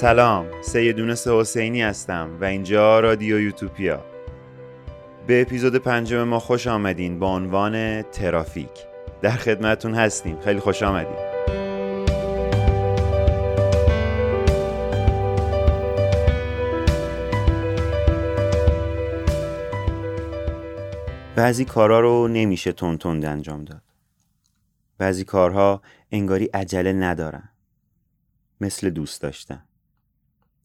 سلام سیدونس حسینی هستم و اینجا رادیو یوتوپیا. به اپیزود پنجم ما خوش آمدین با عنوان ترافیک. در خدمتون هستیم. خیلی خوش آمدین. بعضی کارها رو نمیشه تون تند انجام داد. بعضی کارها انگاری عجله ندارن. مثل دوست داشتن.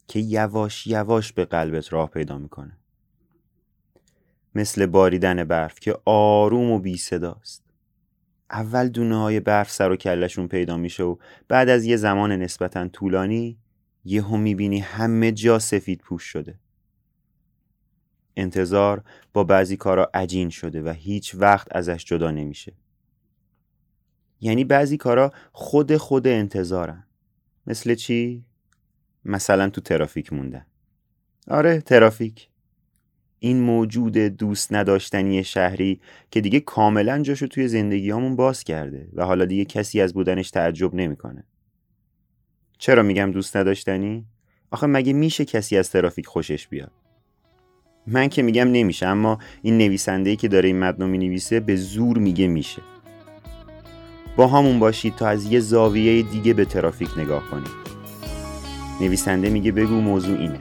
که یواش یواش به قلبت راه پیدا می‌کنه. مثل باریدن برف که آروم و بی صداست. اول دونه های برف سر و کلشون پیدا میشه و بعد از یه زمان نسبتا طولانی یهو می‌بینی همه جا سفید پوش شده. انتظار با بعضی کارا عجین شده و هیچ وقت ازش جدا نمیشه. یعنی بعضی کارا خود خود انتظارن. مثل چی؟ مثلا تو ترافیک موندن آره ترافیک این موجود دوست نداشتنی شهری که دیگه کاملا جاشو توی زندگیامون باز کرده و حالا دیگه کسی از بودنش تعجب نمی‌کنه. چرا میگم دوست نداشتنی؟ آخه مگه میشه کسی از ترافیک خوشش بیاد؟ من که میگم نمیشه اما این نویسنده که داره این متن می نویسه به زور میگه میشه. با همون باشید تا از یه زاویه دیگه به ترافیک نگاه کنید. نویسنده میگه بگو موضوع اینه.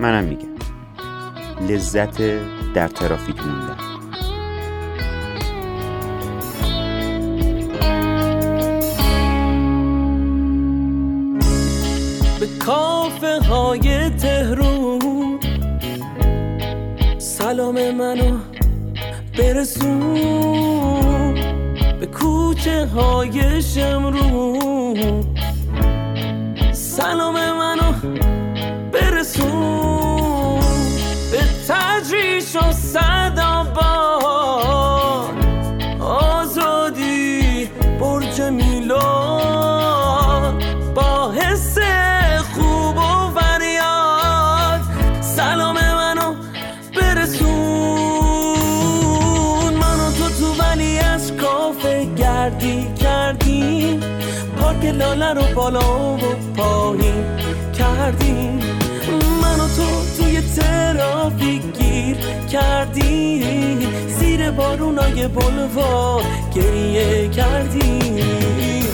منم میگم. لذت در ترافیک موندن به کافه های تهرون سلام منو برسون به کوچه های شمرون سلام بالا و پایین کردیم. من و تو توی ترافیک گیر کردی زیر بارونای بلوار گریه کردیم.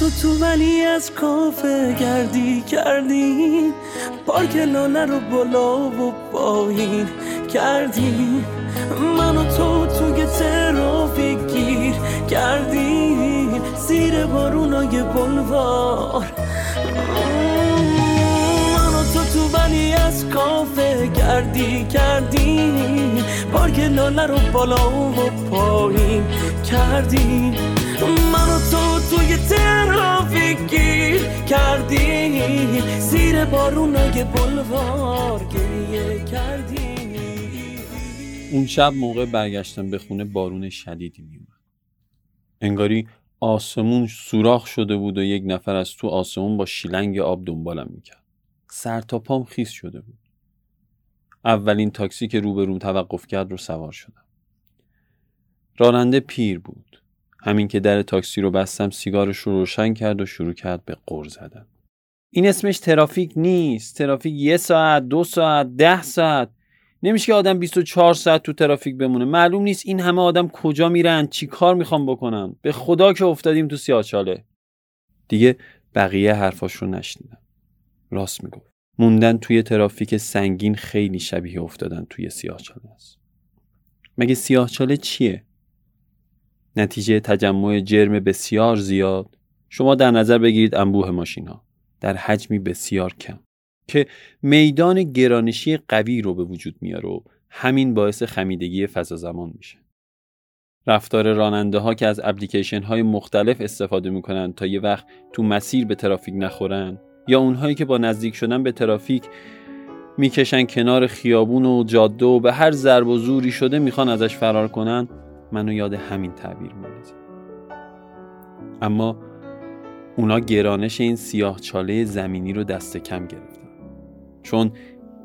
تو تو ولی از کافه گردی کردیم پارک لاله رو بالا و پایین کردیم من و تو توی ترافیک گیر کردیم زیر بارونای بلوار. من و تو تو ولی از کافه گردی کردیم پارک لاله رو بالا و پایین کردیم من و تو توی ترافیک گیر کردیم زیر بارونای بلوار گریه کردیم اون شب موقع برگشتن به خونه بارون شدیدی میومد. انگاری آسمون سوراخ شده بود و یک نفر از تو آسمون با شیلنگ آب دنبالم می‌کرد. سر تا پام خیس شده بود. اولین تاکسی که روبروم توقف کرد رو سوار شدم. راننده پیر بود. همین که در تاکسی رو بستم سیگارش رو روشن کرد و شروع کرد به قر زدن. این اسمش ترافیک نیست. ترافیک یه ساعت، دو ساعت، ده ساعت. نمیشه که آدم 24 ساعت تو ترافیک بمونه. معلوم نیست این همه آدم کجا میرن چی کار می‌خوام بکنن به خدا که افتادیم تو سیاچاله. دیگه بقیه حرفاش رو نشنیدم. راست می‌گفت. موندن توی ترافیک سنگین خیلی شبیه افتادن توی سیاهچاله است. مگه سیاهچاله چیه؟ نتیجه تجمع جرم بسیار زیاد. شما در نظر بگیرید انبوه ماشین ها در حجمی بسیار کم که میدان گرانشی قوی رو به وجود میاره و همین باعث خمیدگی فضا زمان میشه. رفتار راننده ها که از اپلیکیشن های مختلف استفاده می‌کنن تا یه وقت تو مسیر به ترافیک نخورن یا اونهایی که با نزدیک شدن به ترافیک می‌کشن کنار خیابون و جاده و به هر ضرب و زوری شده می‌خوان ازش فرار کنن منو یاد همین تعبیر میندازه. اما اونا گرانش این سیاه چاله زمینی رو دست کم گرفتن. چون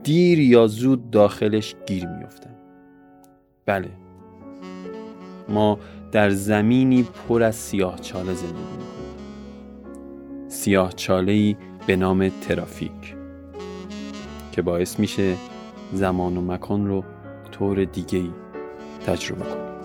دیر یا زود داخلش گیر میفتن بله. ما در زمینی پر از سیاه چاله زندگی می‌کنیم. سیاه چاله به نام ترافیک که باعث میشه زمان و مکان رو طور دیگه تجربه کنیم.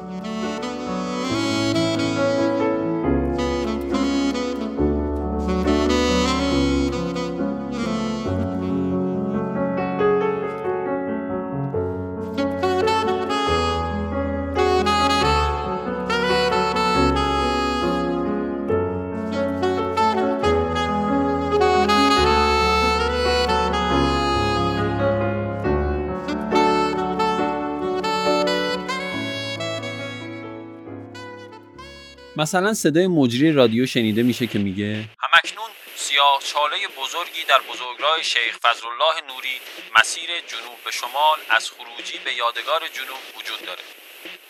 مثلا صدای مجری رادیو شنیده میشه که میگه؟ همکنون سیاه چاله بزرگی در بزرگراه شیخ فضلالله نوری مسیر جنوب به شمال از خروجی به یادگار جنوب وجود داره.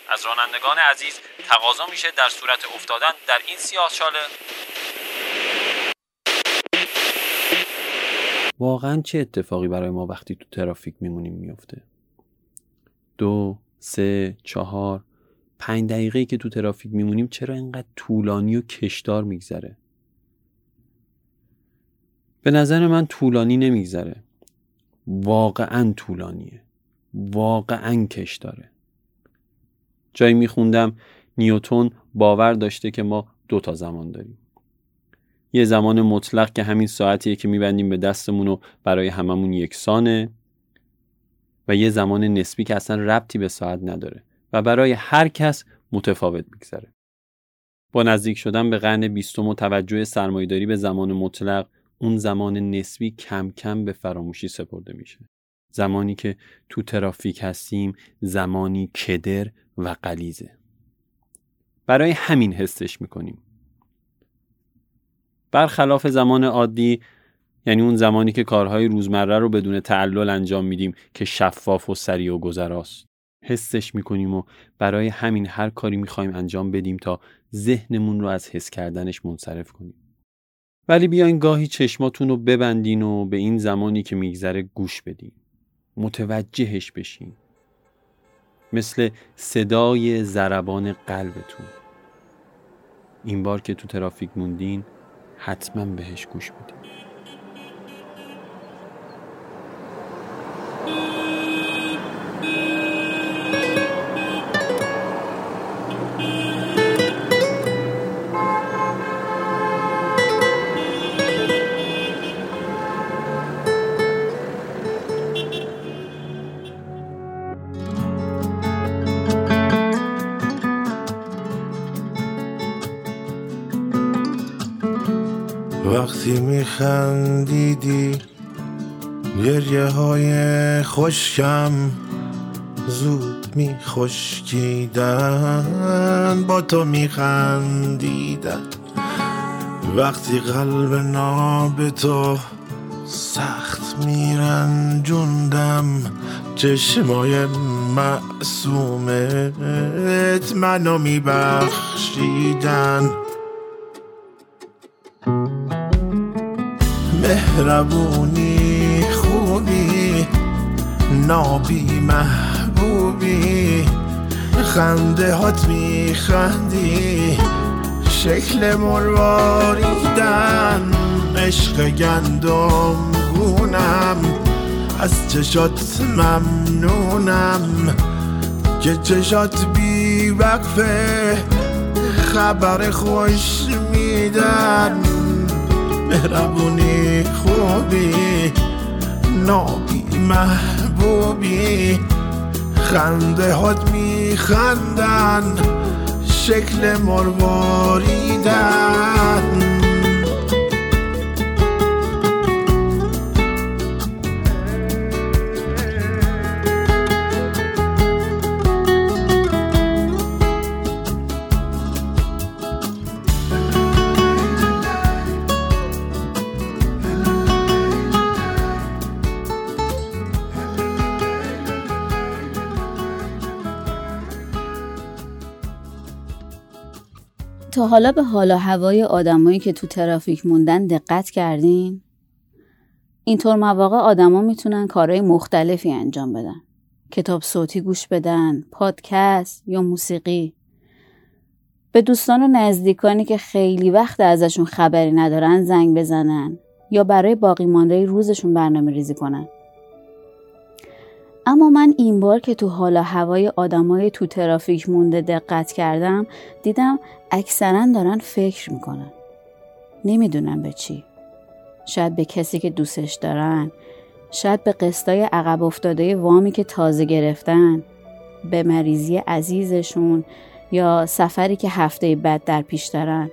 از رانندگان عزیز تقاضا میشه در صورت افتادن در این سیاه چاله. واقعا چه اتفاقی برای ما وقتی تو ترافیک میمونیم میفته؟ دو سه چهار. پنج دقیقه که تو ترافیک میمونیم چرا اینقدر طولانی و کشدار میگذره؟ به نظر من طولانی نمیگذره. واقعا طولانیه. واقعا کش داره جایی میخوندم نیوتون باور داشته که ما دو تا زمان داریم. یه زمان مطلق که همین ساعتیه که میبندیم به دستمون و برای هممون یکسانه و یه زمان نسبی که اصلا ربطی به ساعت نداره. و برای هر کس متفاوت میگذره. با نزدیک شدن به قرن بیستم و توجه سرمایداری به زمان مطلق اون زمان نسبی کم کم به فراموشی سپرده میشه. زمانی که تو ترافیک هستیم زمانی کدر و قلیزه. برای همین حسش می‌کنیم. برخلاف زمان عادی یعنی اون زمانی که کارهای روزمره رو بدون تعلل انجام میدیم که شفاف و سریع و گذراست. حسش می‌کنیم و برای همین هر کاری می‌خوایم انجام بدیم تا ذهنمون رو از حس کردنش منصرف کنیم. ولی بیاین گاهی چشماتون رو ببندین و به این زمانی که میگذره گوش بدین. متوجهش بشین. مثل صدای ضربان قلبتون. این بار که تو ترافیک موندین حتما بهش گوش بدین. وقتی میخندیدی گریه های خوشکم زود میخشکیدن. با تو میخندیدن. وقتی قلب ناب تو سخت میرنجوندم. چشمای معصومت منو میبخشیدن. مهربونی خوبی نابی محبوبی. خنده هات میخندی شکل مرواریدن عشق گندم گونم از چشات ممنونم. که چشات بی وقفه خبر خوش میدن. مهربونی خوبی نابی محبوبی. خنده هات میخندن شکل مرواریدن تا حالا به حالا هوای آدمایی که تو ترافیک موندن دقت کردین؟ اینطور مواقع آدما می‌تونن کارهای مختلفی انجام بدن. کتاب صوتی گوش بدن، پادکست یا موسیقی. به دوستان و نزدیکانی که خیلی وقت ازشون خبری ندارن زنگ بزنن یا برای باقی مانده روزشون برنامه ریزی کنن. اما من این بار که تو حالا هوای آدمای تو ترافیک مونده دقت کردم دیدم اکثرا دارن فکر می‌کنن. نمی‌دونم به چی. شاید به کسی که دوستش دارن. شاید به قسطای عقب افتاده وامی که تازه گرفتن. به مریضی عزیزشون یا سفری که هفته بعد در پیش دارن.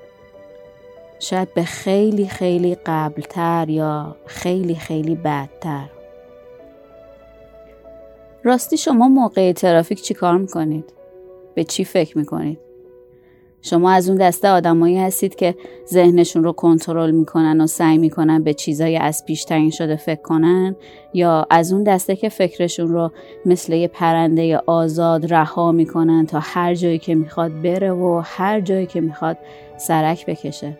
شاید به خیلی خیلی قبلتر یا خیلی خیلی بعدتر راستی شما موقع ترافیک چی کار می‌کنید؟ به چی فکر می‌کنید؟ شما از اون دسته آدمایی هستید که ذهنشون رو کنترل می‌کنن و سعی می‌کنن به چیزای از پیش تعیین شده فکر کنن یا از اون دسته که فکرشون رو مثل یه پرنده آزاد رها می‌کنن تا هر جایی که می‌خواد بره و هر جایی که می‌خواد سرک بکشه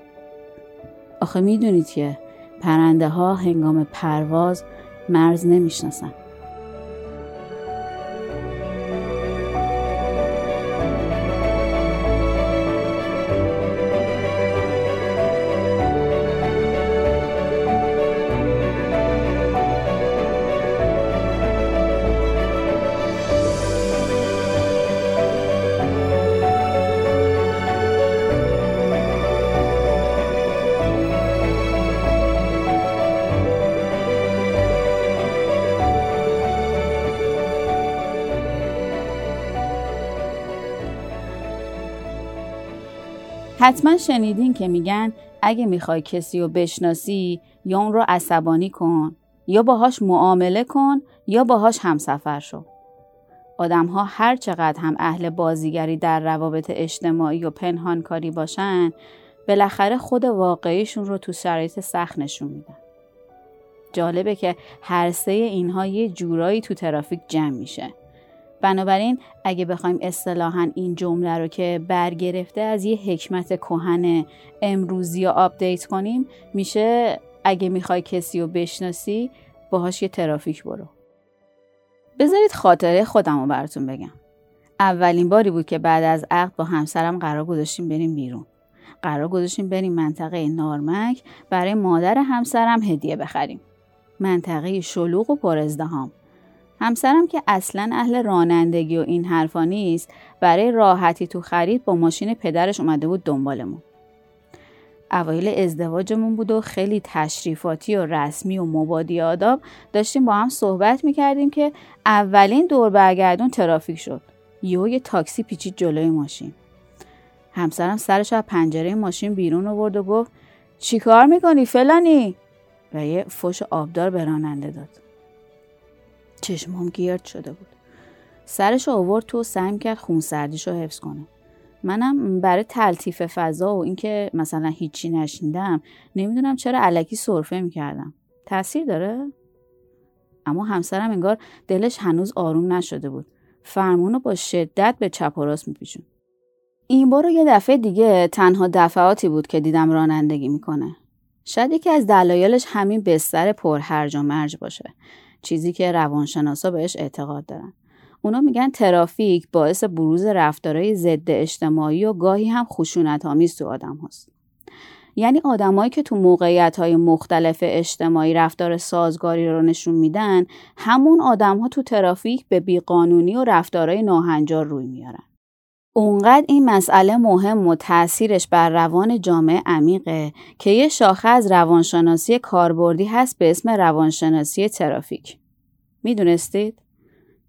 آخه می‌دونید که پرنده ها هنگام پرواز مرز نمی‌شناسن حتما شنیدین که میگن اگه می‌خوای کسی رو بشناسی یا اون رو عصبانی کن یا باهاش معامله کن یا باهاش همسفر شو. آدم ها هر چقدر هم اهل بازیگری در روابط اجتماعی و پنهانکاری باشن بالاخره خود واقعیشون رو تو شرایط سخت نشون میدن. جالبه که هر سه اینها یه جورایی تو ترافیک جمع میشه. بنابراین اگه بخوایم اصطلاحا این جمله رو که برگرفته از یه حکمت کهن امروزی یا update کنیم میشه اگه می‌خوای کسی رو بشناسی باهاش یه ترافیک برو. بذارید خاطره خودم رو براتون بگم. اولین باری بود که بعد از عقد با همسرم قرار گذاشتیم بریم بیرون. قرار گذاشتیم بریم منطقه نارمک برای مادر همسرم هدیه بخریم. منطقه شلوغ و پر ازدحام همسرم که اصلا اهل رانندگی و این حرفا نیست برای راحتی تو خرید با ماشین پدرش اومده بود دنبالمون. اوایل ازدواجمون بود و خیلی تشریفاتی و رسمی و مبادی آداب داشتیم با هم صحبت می‌کردیم که اولین دور برگردون ترافیک شد. یهو یه تاکسی پیچید جلوی ماشین. همسرم سرش از پنجره ماشین بیرون آورد و گفت چیکار می‌کنی فلانی؟ و یه فش آبدار به راننده داد. چشمام گیرد شده بود. سرش آورد تو سعی کرد خونسردیش رو حفظ کنه. منم برای تلطیف فضا و اینکه مثلا هیچی نشنیدم نمی‌دونم چرا علکی سرفه می‌کردم. تاثیر داره؟ اما همسرم انگار دلش هنوز آروم نشده بود. فرمونو با شدت به چپ و راست میپیچون این بار یه دفعه دیگه تنها دفعاتی بود که دیدم رانندگی می‌کنه. شاید یکی از دلایلش همین بستر پرهرج و مرج باشه. چیزی که روانشناسا بهش اعتقاد دارن اونا میگن ترافیک باعث بروز رفتارهای ضد اجتماعی و گاهی هم خشونت آمیز تو آدم هست. یعنی آدمایی که تو موقعیت های مختلف اجتماعی رفتار سازگاری رو نشون میدن همون آدم ها تو ترافیک به بیقانونی و رفتارهای ناهنجار روی میارن. اونقدر این مسئله مهم و تأثیرش بر روان جامعه عمیقه که یه شاخه از روانشناسی کاربردی هست به اسم روانشناسی ترافیک. می‌دونستید؟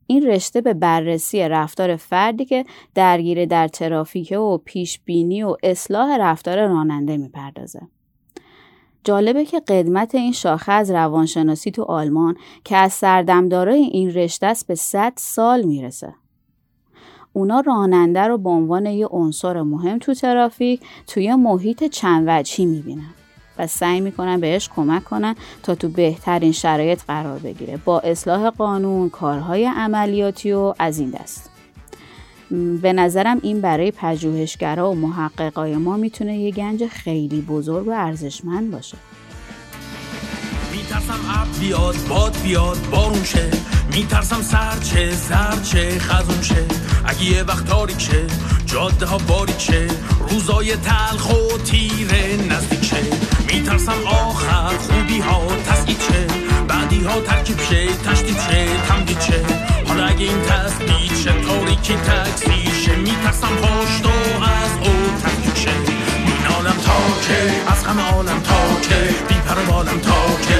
این رشته به بررسی رفتار فردی که درگیر در ترافیک و پیش بینی و اصلاح رفتار راننده می‌پردازه. جالبه که قدمت این شاخه از روانشناسی تو آلمان که از سردمدارای این رشته است به 100 سال می‌رسه. اونا راننده رو به عنوان یه عنصر مهم تو ترافیک توی محیط چند وجهی می‌بینن. و سعی می‌کنن بهش کمک کنن تا تو بهترین شرایط قرار بگیره. با اصلاح قانون کارهای عملیاتی و از این دست. به نظرم این برای پژوهشگرا و محققای ما می‌تونه یه گنج خیلی بزرگ و ارزشمند باشه. میترسم اب بیاد باد بیاد بارون شه. میترسم سر چه زرد چه اگه یه وقت تاریک جاده ها باریک روزای تلخ و تیره نزدیک میترسم آخر خوبی ها تسکید شه. بعدی ها ترکیب شه تشدید شه تمدید شه. حالا اگه این تسبید شه تاریکی تکسی شه. میترسم پشت و از او تفکیک شه. این عالم تا از همه عالم تا که بی پر بالم تا که.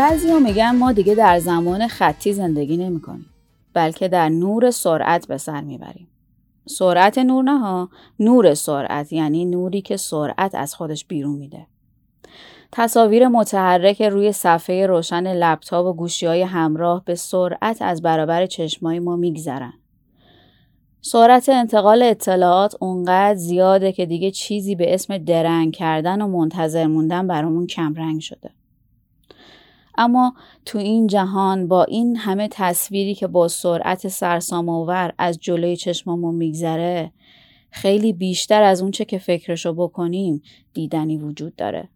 بعضی ها میگن ما دیگه در زمان خطی زندگی نمی کنیم. بلکه در نور سرعت به سر می‌بریم. سرعت نور نه نور سرعت یعنی نوری که سرعت از خودش بیرون میده. تصاویر متحرک روی صفحه روشن لپتاپ و گوشی های همراه به سرعت از برابر چشمای ما میگذرن. سرعت انتقال اطلاعات اونقدر زیاده که دیگه چیزی به اسم درنگ کردن و منتظر موندن برامون کمرنگ شده. اما تو این جهان با این همه تصویری که با سرعت سرسام‌آور از جلوی چشمامون میگذره خیلی بیشتر از اونچه که فکرشو بکنیم دیدنی وجود داره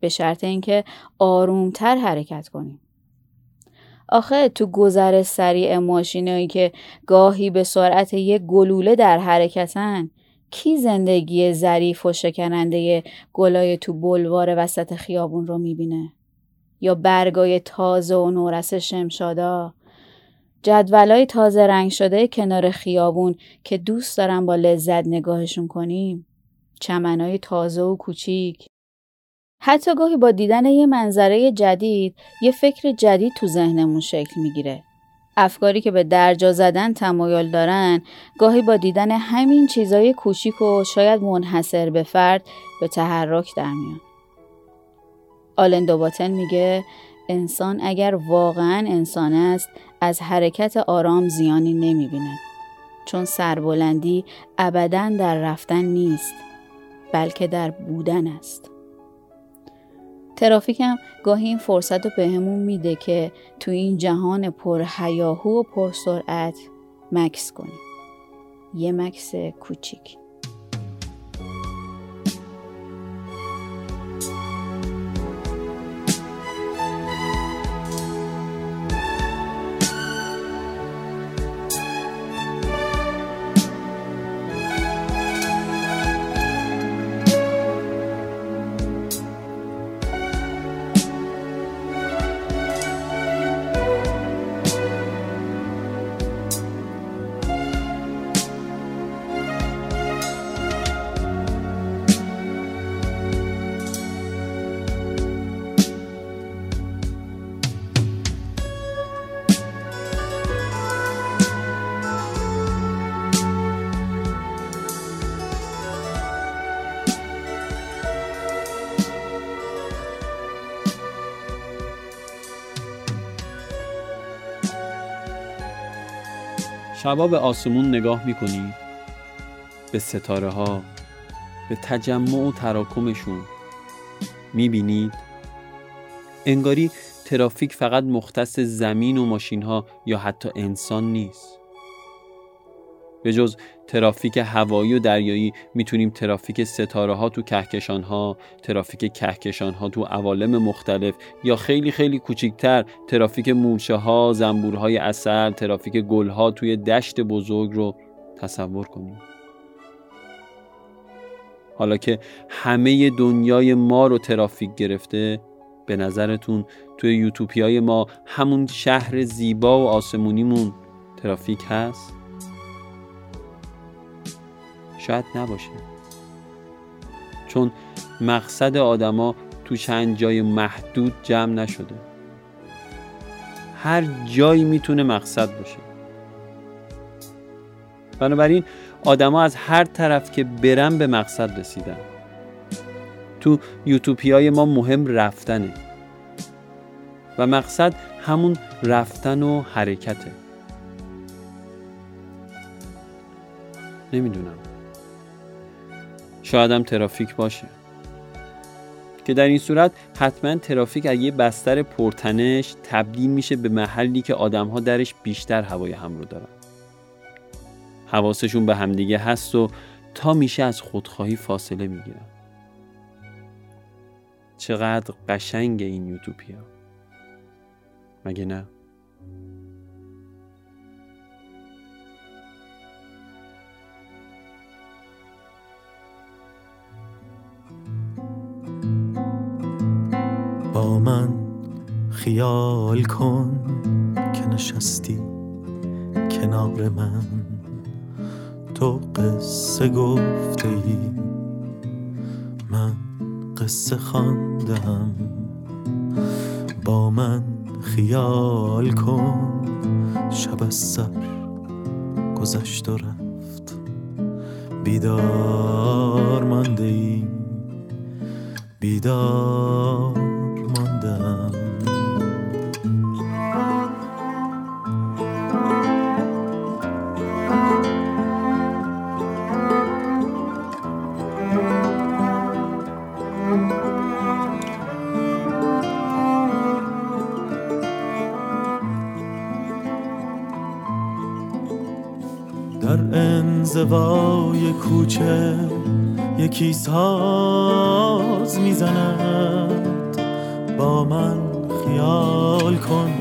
به شرط اینکه آرومتر حرکت کنیم آخه تو گذر سریع ماشینایی که گاهی به سرعت یک گلوله در حرکتن کی زندگی ظریف و شکننده گلای تو بلوار وسط خیابون رو می‌بینه؟ یا برگای تازه و نورس شمشادا. جدولای تازه رنگ شده کنار خیابون که دوست دارم با لذت نگاهشون کنیم. چمنای تازه و کوچیک. حتی گاهی با دیدن یه منظره جدید یه فکر جدید تو ذهنمون شکل می‌گیره. افکاری که به درجا زدن تمایل دارن گاهی با دیدن همین چیزای کوچیک و شاید منحصر به فرد به تحرک در میان آلن دوباتن میگه انسان اگر واقعا انسان است از حرکت آرام زیانی نمی‌بیند. چون سربلندی ابدا در رفتن نیست بلکه در بودن است. ترافیک هم گاهی این فرصت رو بهمون میده که تو این جهان پر هیاهو و پر سرعت مکس کنیم یه مکس کوچیک. شبا به آسمون نگاه می‌کنید به ستاره ها به تجمع و تراکمشون. می‌بینید؟ انگاری ترافیک فقط مختص زمین و ماشین ها یا حتی انسان نیست. به جز ترافیک هوایی و دریایی می‌تونیم ترافیک ستاره ها تو کهکشان ها ترافیک کهکشان ها تو عوالم مختلف یا خیلی خیلی کوچیکتر ترافیک مورچه ها زنبورهای اصل ترافیک گل ها توی دشت بزرگ رو تصور کنیم حالا که همه دنیای ما رو ترافیک گرفته به نظرتون توی یوتوپیای ما همون شهر زیبا و آسمونیمون ترافیک هست؟ شاید نباشه. چون مقصد آدما تو چند جای محدود جمع نشده. هر جایی می‌تونه مقصد باشه. بنابراین آدما از هر طرف که برن به مقصد رسیدن. تو یوتوپی ما مهم رفتنه. و مقصد همون رفتن و حرکته. نمی‌دونم. شاید هم ترافیک باشه. که در این صورت حتما ترافیک از یه بستر پرتنش تبدیل میشه به محلی که آدمها درش بیشتر هوای هم رو دارن. حواسشون به همدیگه هست و تا میشه از خودخواهی فاصله می‌گیرن. چقدر قشنگ این یوتوپیا. مگه نه؟ من خیال کن که نشستی کنار من. تو قصه گفته من قصه خواندم. با من خیال کن شب از سر گذشت و رفت. بیدار مانده ای بیدار ماندم در انزوای کوچه یکی ساز می‌زند با من خیال کن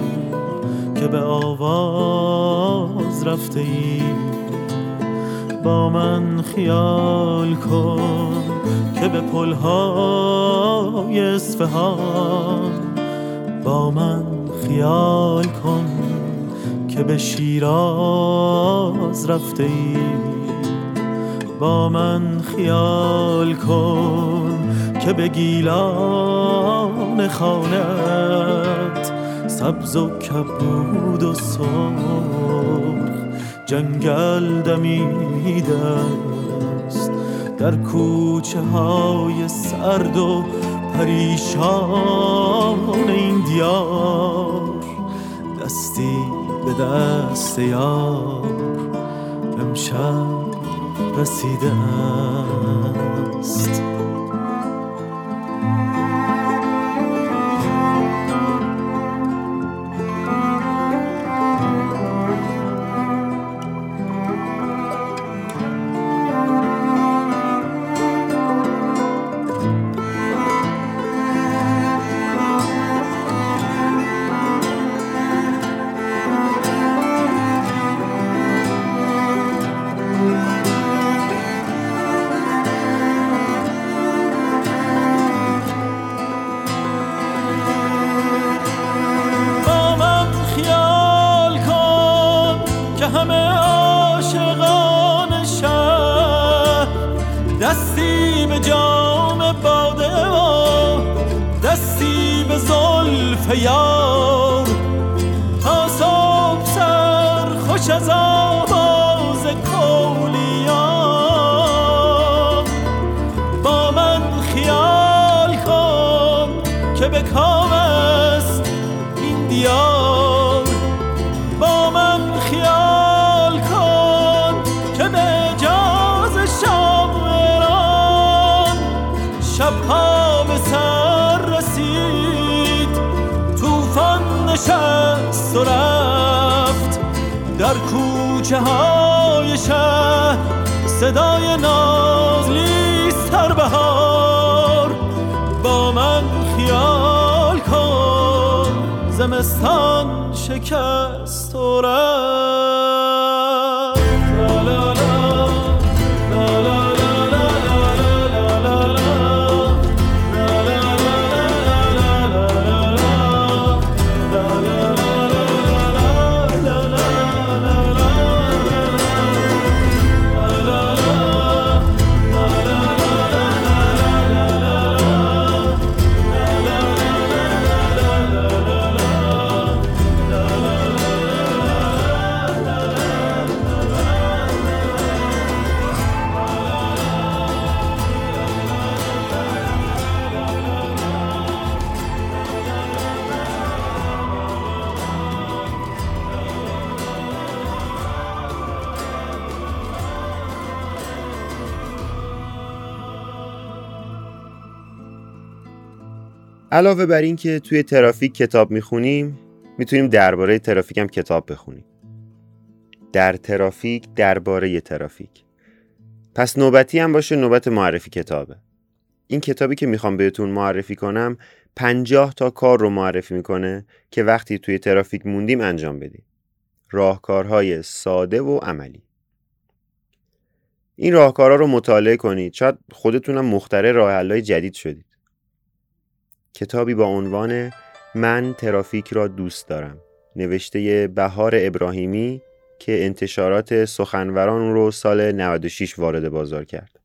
که به آواز رفته ای. با من خیال کن که به پلهای اصفهان. با من خیال کن که به شیراز رفته ای. با من خیال کن که به گیلان خانت سبز و کبود و سرخ جنگل دمیده است در کوچه های سرد و پریشان این دیار دستی به دست یار امشب رسیده است. تا صبح سر خوش از آواز کوچه های شهر صدای نازلی سر بهار با من خیال کن زمستان شکست و رفت. علاوه بر این که توی ترافیک کتاب می‌خونیم می‌تونیم درباره ترافیک هم کتاب بخونیم. در ترافیک درباره ترافیک. پس نوبتی هم باشه نوبت معرفی کتابه. این کتابی که می‌خوام بهتون معرفی کنم پنجاه تا کار رو معرفی می‌کنه که وقتی توی ترافیک موندیم انجام بدیم. راهکارهای ساده و عملی. این راهکارها رو مطالعه کنید. شاید خودتونم مختره راه جدید شدید. کتابی با عنوان من ترافیک را دوست دارم. نوشته بهار ابراهیمی که انتشارات سخنوران رو سال 96 وارد بازار کرد.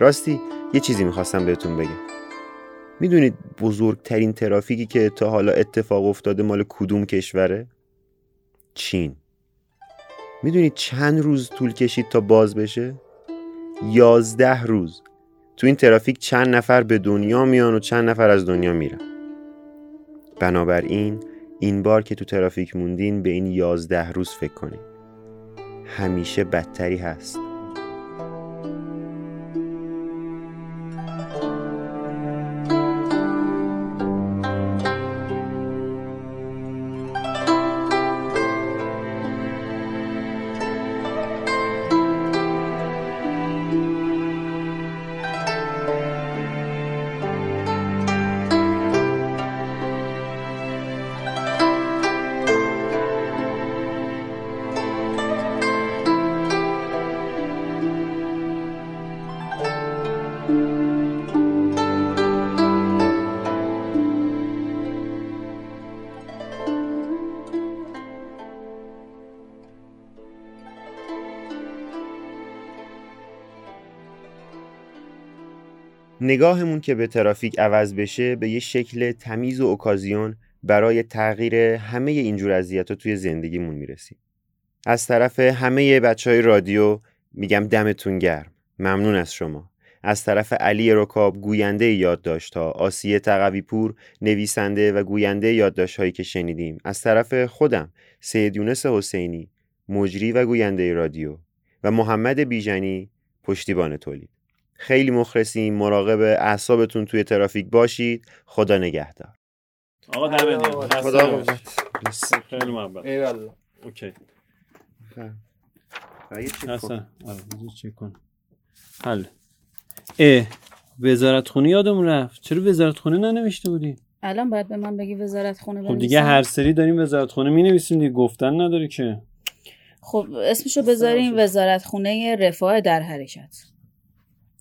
راستی یه چیزی می‌خواستم بهتون بگم. می‌دونید بزرگترین ترافیکی که تا حالا اتفاق افتاده مال کدوم کشوره؟ چین. می‌دونید چند روز طول کشید تا باز بشه؟ یازده روز. تو این ترافیک چند نفر به دنیا میان و چند نفر از دنیا میرن. بنابراین این بار که تو ترافیک موندین به این یازده روز فکر کنید همیشه بدتری هست. نگاهمون که به ترافیک عوض بشه به یه شکل تمیز و اوکازیون برای تغییر همه اینجور اذیت توی زندگیمون می‌رسیم. از طرف همه بچه های رادیو میگم دمتون گرم. ممنون از شما. از طرف علی رکاب گوینده یادداشت ها آسیه تقوی پور نویسنده و گوینده یادداشت هایی که شنیدیم. از طرف خودم سید یونس حسینی مجری و گوینده رادیو و محمد بیژنی پشتیبان تولید. خیلی مخلصیم. مراقب اعصابتون توی ترافیک باشید. خدا نگهدار. آقا گرم. خدا. خیلی محبت. ایوالله اوکی. چک کن. اصلا آره حل اه وزارت خونه یادمون رفت. چرا وزارت خونه ننوشته بودی؟ الان باید به من بگی وزارت خونه خب؟ دیگه هر سری داریم وزارت خونه می نویسیم دیگه. گفتن نداره که. خب اسمشو بذاریم وزارت خونه رفاه در حرکت.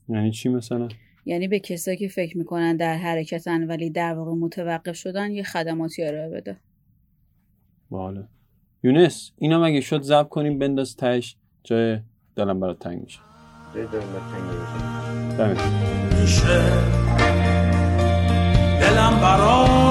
یعنی چی مثلا؟ یعنی به کسایی که فکر می‌کنن در حرکتن ولی در واقع متوقف شدن یه خدماتی ارائه بده. باحاله یونس اینا مگه شد زب کنیم بنداز تش جای دلم برات تنگ میشه. دمت گرم. میشه. دلم برات